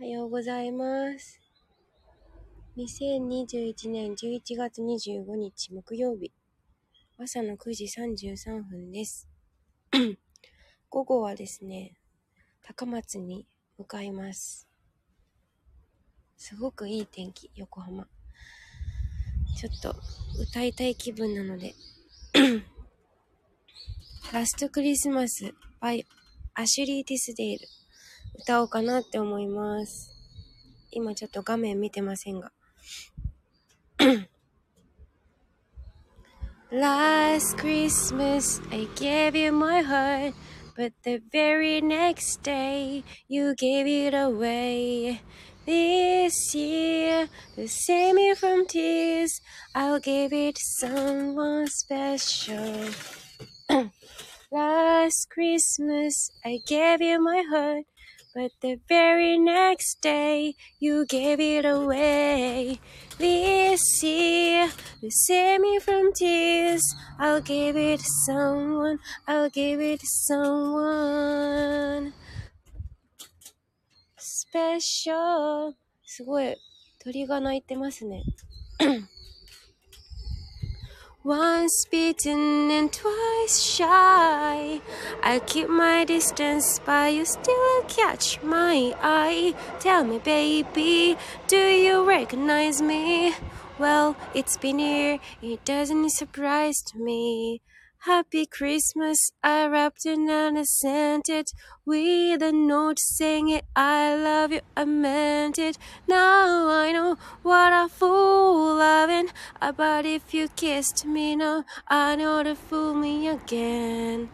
おはようございます。2021年11月25日木曜日、朝の9時33分です。午後はですね、高松に向かいます。すごくいい天気、横浜。ちょっと歌いたい気分なので、ラストクリスマス by アシュリー・ティスデール歌おうかなって思います。今ちょっと画面見てませんが。Last Christmas I gave you my heart But the very next day you gave it away This year to save me from tears I'll give it to someone special Last Christmas I gave you my heart But the very next day you gave it away. This year to save me from tears. I'll give it to someone. I'll give it to someone. Special. すごい。鳥が鳴いてますね。 Once bitten and twice shy. I keep my distance, but you still catch my eye. Tell me, baby, do you recognize me? Well, it's been here, it doesn't surprise me. Happy Christmas, I wrapped it and I sent it with a note saying it. I love you, I meant it. Now I know what a fool I've been. Uh, But if you kissed me now, I know to fool me again.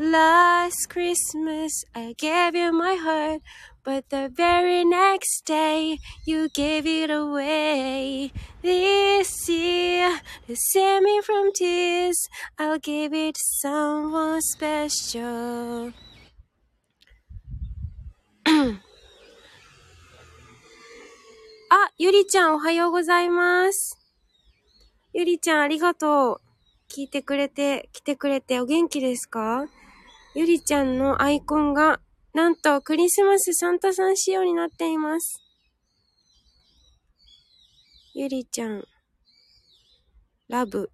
Last Christmas, I gave you my heart, but the very next day, you gave it away. This year, to save me from tears, I'll give it to someone special. あ、ゆりちゃんおはようございます。ゆりちゃんありがとう。聞いてくれて、来てくれてお元気ですかゆりちゃんのアイコンが、なんとクリスマスサンタさん仕様になっています。ゆりちゃん、ラブ、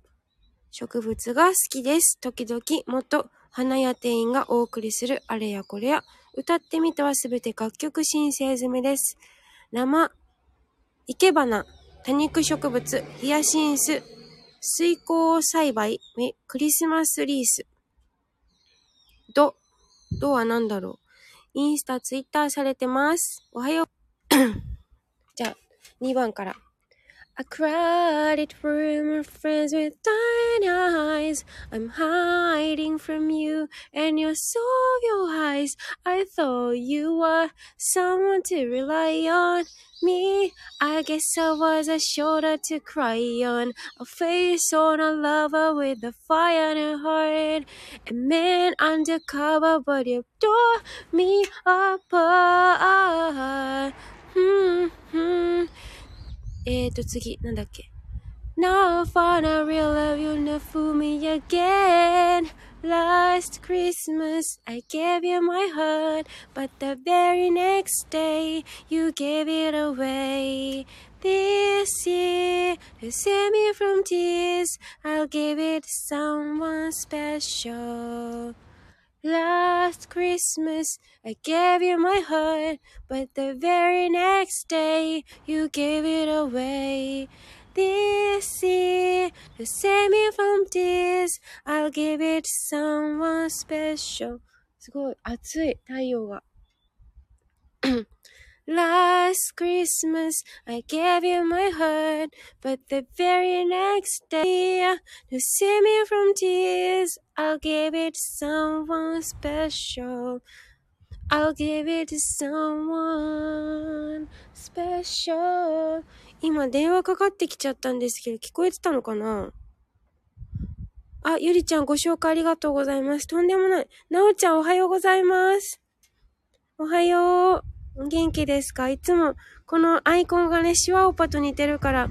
植物が好きです。時々、元花屋店員がお送りするあれやこれや、歌ってみてはすべて楽曲申請済みです。生、生け花、多肉植物、ヒヤシンス、水耕栽培、クリスマスリース。ド、ドは何だろう。インスタ、ツイッターされてます。おはよう。じゃあ、2番から。A crowded room of friends with dying eyes. I'm hiding from you and your soul your eyes. I thought you were someone to rely on. Me, I guess I was a shoulder to cry on. A face on a lover with a fire in her heart. A man undercover, but you tore me apart. Hmm, hmm. えーと、次、なんだっけ。Now I found a real love, you'll never fool me again. Last Christmas, I gave you my heart, but the very next day, you gave it away. This year, to save me from tears, I'll give it to someone special. Last Christmas, I gave you my heart, but the very next day, you gave it away. This year, to save me from tears, I'll give it to someone special. すごい、暑い、太陽が。 Last Christmas, I gave you my heart, but the very next day, to save me from tears, I'll give it to someone special. I'll give it to someone special. 今電話かかってきちゃったんですけど、聞こえてたのかなあ、ゆりちゃんご紹介ありがとうございます。とんでもない。なおちゃんおはようございます。おはよう。元気ですか？いつも、このアイコンがね、シワオパと似てるから、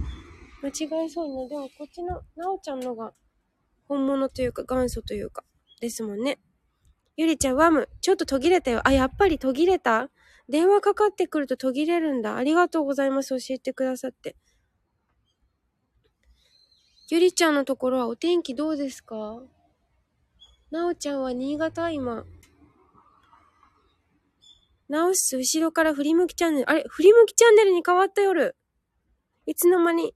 間違えそうね。でもこっちの、なおちゃんのが、本物というか元祖というか、ですもんね。ゆりちゃん、ワム、ちょっと途切れたよ。あ、やっぱり途切れた？電話かかってくると途切れるんだ。ありがとうございます。教えてくださって。ゆりちゃんのところはお天気どうですか？なおちゃんは新潟？今。直す後ろから振り向きチャンネル。あれ振り向きチャンネルに変わった夜。いつの間に。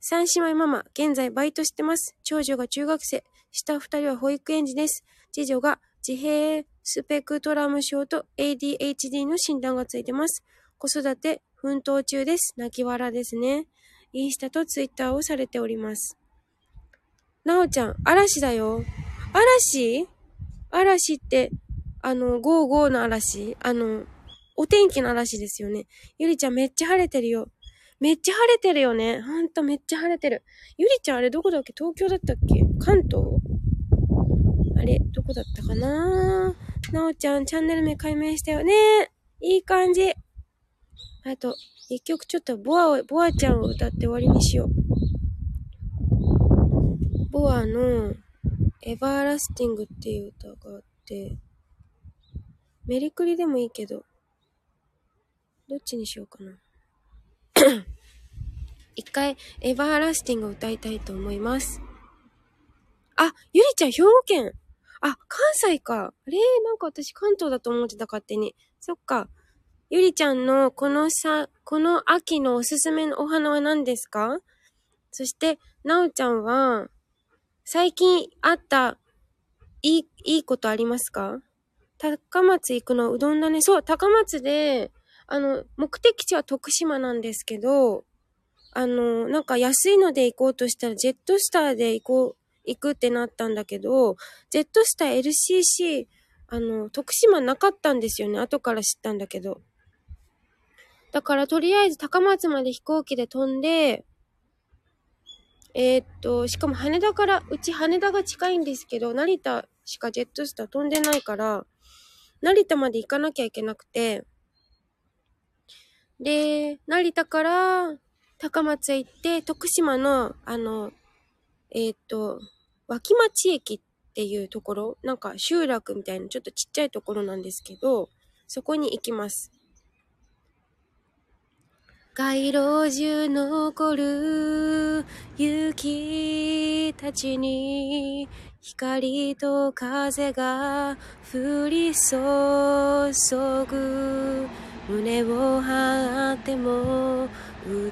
三姉妹ママ、現在バイトしてます。長女が中学生。下二人は保育園児です。次女が自閉スペクトラム症と ADHD の診断がついてます。子育て奮闘中です。泣き笑ですね。インスタとツイッターをされております。なおちゃん、嵐だよ。嵐？嵐って、あの、ゴーゴーの嵐あの、お天気の嵐ですよね。ゆりちゃんめっちゃ晴れてるよ。めっちゃ晴れてるよね。ほんとめっちゃ晴れてる。ゆりちゃんあれどこだっけ？東京だったっけ？関東？あれどこだったかな？なおちゃん、チャンネル名解明したよね。いい感じ。あと、一曲ちょっとボアを、ボアちゃんを歌って終わりにしよう。ボアのエバーラスティングっていう歌があって、メリクリでもいいけど、どっちにしようかな。一回、エバーラスティングを歌いたいと思います。あ、ゆりちゃん、兵庫県。あ、関西か。あれなんか私関東だと思ってた、勝手に。そっか。ゆりちゃんのこのさ、この秋のおすすめのお花は何ですか？そして、なおちゃんは、最近あった、いい、いいことありますか？高松行くのうどんだね。そう、高松で、あの、目的地は徳島なんですけど、あの、なんか安いので行こうとしたら、ジェットスターで行こう、行くってなったんだけど、ジェットスター LCC、あの、徳島なかったんですよね。後から知ったんだけど。だからとりあえず高松まで飛行機で飛んで、えー、っと、しかも羽田から、うち羽田が近いんですけど、成田しかジェットスター飛んでないから、成田まで行かなきゃいけなくて、で、成田から高松へ行って、徳島の、あの、えー、っと、脇町駅っていうところ、なんか集落みたいなちょっとちっちゃいところなんですけど、そこに行きます。街路樹残る雪たちに光と風が降り注ぐ。胸を張ってもう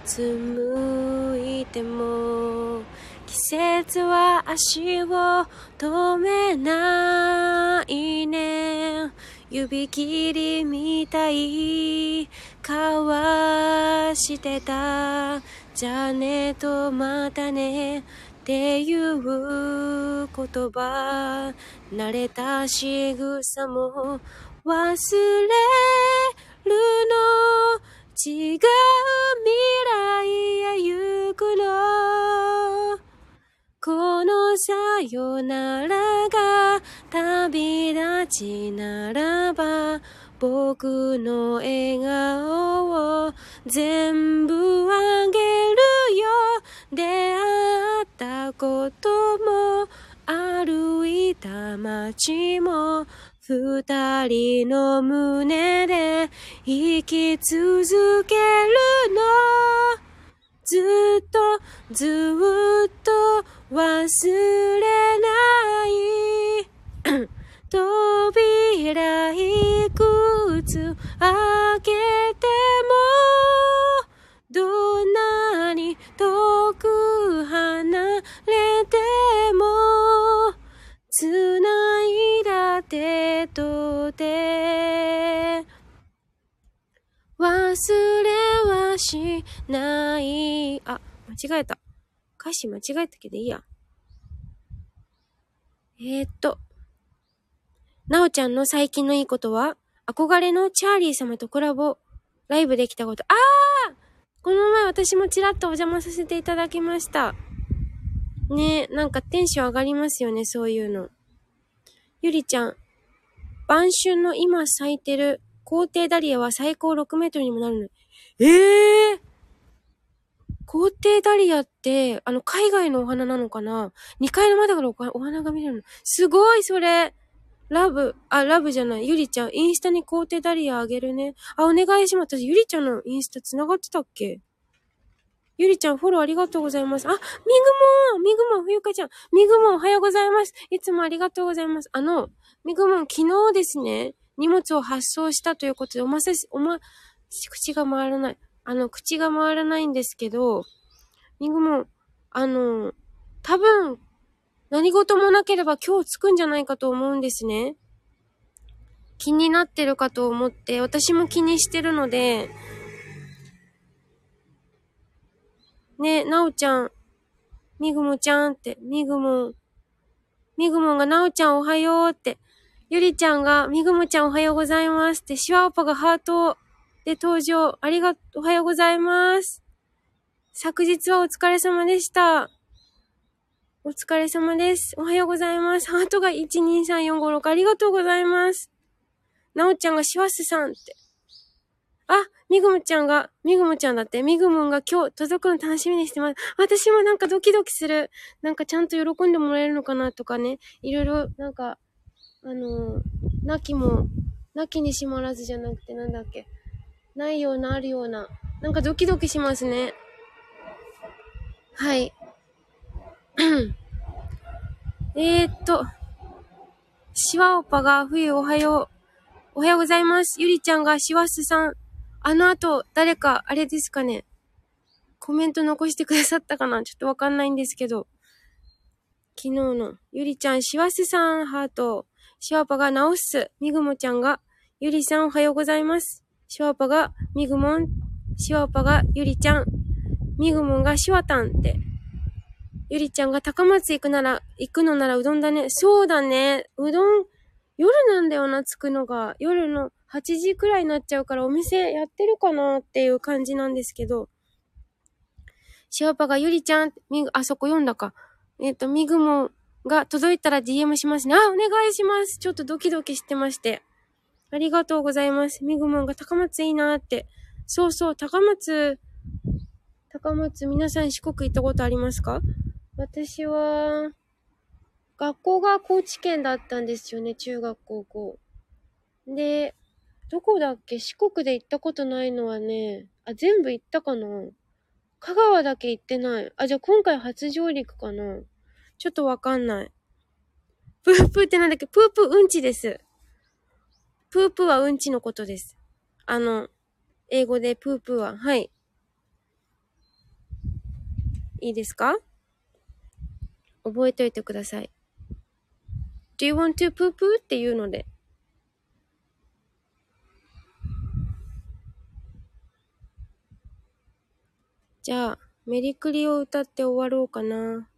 つむいても。季節は足を止めないね。指切りみたい。交わしてた。じゃねとまたね。っていう言葉慣れた仕草も忘れるの。違う未来へ行くの。このさよならが旅立ちならば僕の笑顔を全部た街も二人の胸で生き続けるの。ずっとずっと忘れない。扉いくつ開けてもどんなと手忘れはしないあ、間違えた。歌詞間違えたけどいいや。えー、っと。なおちゃんの最近のいいことは、憧れのチャーリー様とコラボ、ライブできたこと。あーこの前私もちらっとお邪魔させていただきました。ねなんかテンション上がりますよね、そういうの。ゆりちゃん、晩春の今咲いてる皇帝ダリアは最高6メートルにもなるの。ええー、皇帝ダリアって、あの、海外のお花なのかな ?2 階の窓からお花が見れるの。すごい、それ。ラブ、あ、ラブじゃない、ゆりちゃん、インスタにコーテダリアあげるね。あ、お願いします。私、ゆりちゃんのインスタ繋がってたっけ？ゆりちゃん、フォローありがとうございます。あ、みぐもんみぐもん、ふゆかちゃん。みぐもん、おはようございます。いつもありがとうございます。あの、みぐもん、昨日ですね、荷物を発送したということで、おませし、おま、口が回らない。あの、口が回らないんですけど、みぐもん、あの、多分、何事もなければ今日着くんじゃないかと思うんですね。気になってるかと思って、私も気にしてるので、ねえ、なおちゃん、みぐもちゃんって、みぐも、みぐもがなおちゃんおはようって、ゆりちゃんがみぐもちゃんおはようございますって、シワオパがハートで登場。ありが、おはようございます。昨日はお疲れ様でした。お疲れ様です。おはようございます。ハートが123456ありがとうございます。なおちゃんがシワスさんって。あ、みぐむちゃんが、みぐむちゃんだって、みぐむんが今日届くの楽しみにしてます。私もなんかドキドキする。なんかちゃんと喜んでもらえるのかなとかね。いろいろ、なんか、あのー、なきも、なきにしまらずじゃなくてなんだっけ。ないような、あるような。なんかドキドキしますね。はい。えーっと、シワオパが冬おはよう。おはようございます。ゆりちゃんがシワスさん。あの後、誰か、あれですかね。コメント残してくださったかな？ちょっとわかんないんですけど。昨日の、ゆりちゃん、シワスさん、ハート。シワパが直す。みぐもちゃんが、ゆりさんおはようございます。シワパが、みぐもん。シワパが、ゆりちゃん。みぐもんが、シワタンって。ゆりちゃんが高松行くなら、行くのならうどんだね。そうだね。うどん、夜なんだよな、着くのが。夜の8時くらいになっちゃうからお店やってるかなっていう感じなんですけど。シワパがゆりちゃん、みぐ、あそこ読んだか。えっ、ー、と、みぐもが届いたら DM しますね。あ、お願いします。ちょっとドキドキしてまして。ありがとうございます。みぐもんが高松いいなって。そうそう、高松、高松、皆さん四国行ったことありますか？私は、学校が高知県だったんですよね、中学高校。で、どこだっけ？四国で行ったことないのはね、あ、全部行ったかな？香川だけ行ってない。あ、じゃあ今回初上陸かな？ちょっとわかんない。プープーってなんだっけ？プープーうんちです。プープーはうんちのことです。あの、英語でプープーは。はい。いいですか？覚えておいてください。Do you want to poo poo? っていうので。じゃあ、メリクリを歌って終わろうかな。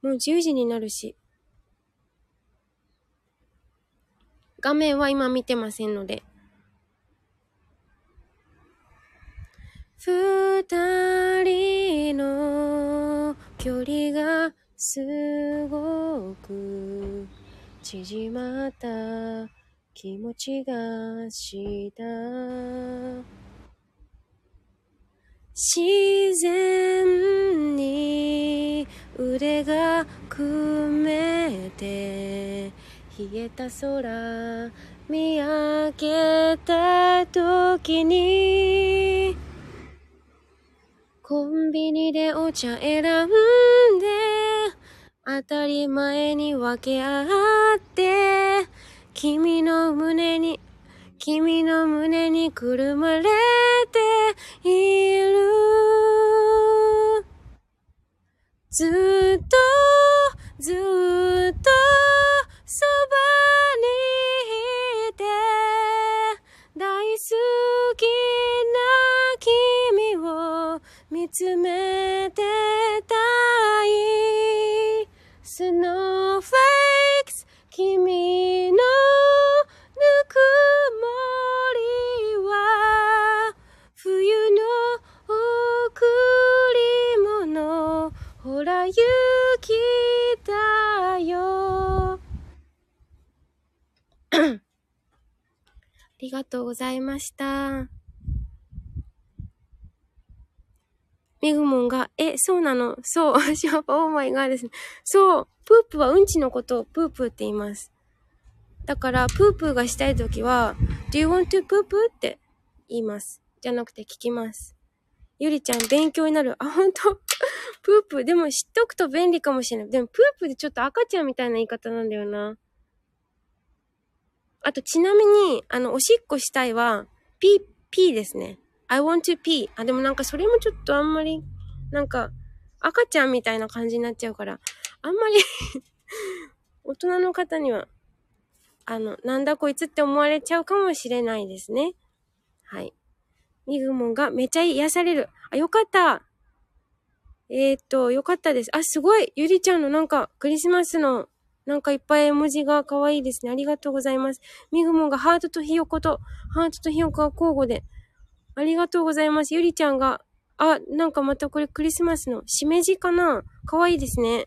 もう10時になるし。画面は今見てませんので。二人の距離がすごく縮まった気持ちがした自然に腕が組めて冷えた空見上げた時にコンビニでお茶選んで、当たり前に分け合って、君の胸に、君の胸にくるまれている。ずっと、ずっと、そばにいて、大好きな君を見つめてたいがとうございました。メグモンが、え、そうなの？そう。シャーパオーマイガーですね。そう。プープはうんちのことをプープーって言います。だから、プープーがしたいときは、Do you want to プープーって言います。じゃなくて聞きます。ゆりちゃん、勉強になる。あ、ほんとプープー。でも知っとくと便利かもしれない。でも、プープーでちょっと赤ちゃんみたいな言い方なんだよな。あと、ちなみに、あの、おしっこしたいは、ピー、ピーですね。I want to pee. あ、でもなんかそれもちょっとあんまり、なんか、赤ちゃんみたいな感じになっちゃうから、あんまり 大人の方には、あの、なんだこいつって思われちゃうかもしれないですね。はい。ミグモンがめちゃ癒される。あ、よかった。えー、っと、よかったです。あ、すごいゆりちゃんのなんか、クリスマスの、なんかいっぱい絵文字が可愛いですね。ありがとうございます。ミグモンがハートとひよこと、ハートとひよこが交互で。ありがとうございます。ゆりちゃんが、あ、なんかまたこれクリスマスのしめじかな可愛いですね。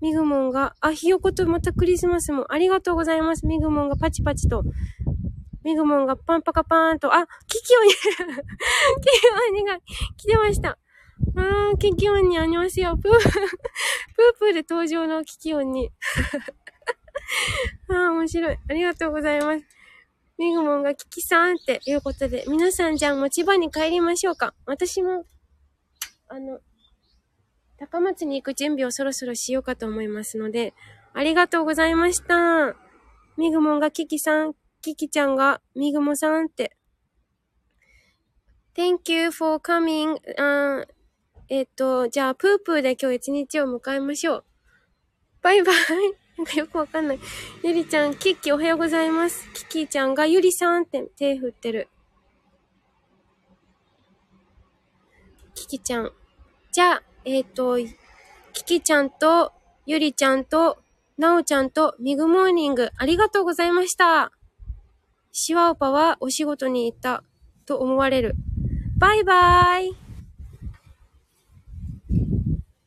ミグモンが、あ、ひよことまたクリスマスもありがとうございます。ミグモンがパチパチと。ミグモンがパンパカパーンと、あ、キキオニ、キキオニが来てました。あー、キキオンにありますよ。プー、プープーで登場のキキオンに。あー、面白い。ありがとうございます。ミグモンがキキさんっていうことで、皆さんじゃあ持ち場に帰りましょうか。私も、あの、高松に行く準備をそろそろしようかと思いますので、ありがとうございました。ミグモンがキキさん、キキちゃんがミグモさんって。Thank you for coming. あえっ、と、じゃあ、プープーで今日一日を迎えましょう。バイバイ。なんかよくわかんない。ゆりちゃん、キッキーおはようございます。キキーちゃんがゆりさんって手振ってる。キキちゃん。じゃあ、えっ、ー、と、キキちゃんと、ゆりちゃんと、なおちゃんと、ミグモーニング、ありがとうございました。シワオパはお仕事に行ったと思われる。バイバーイ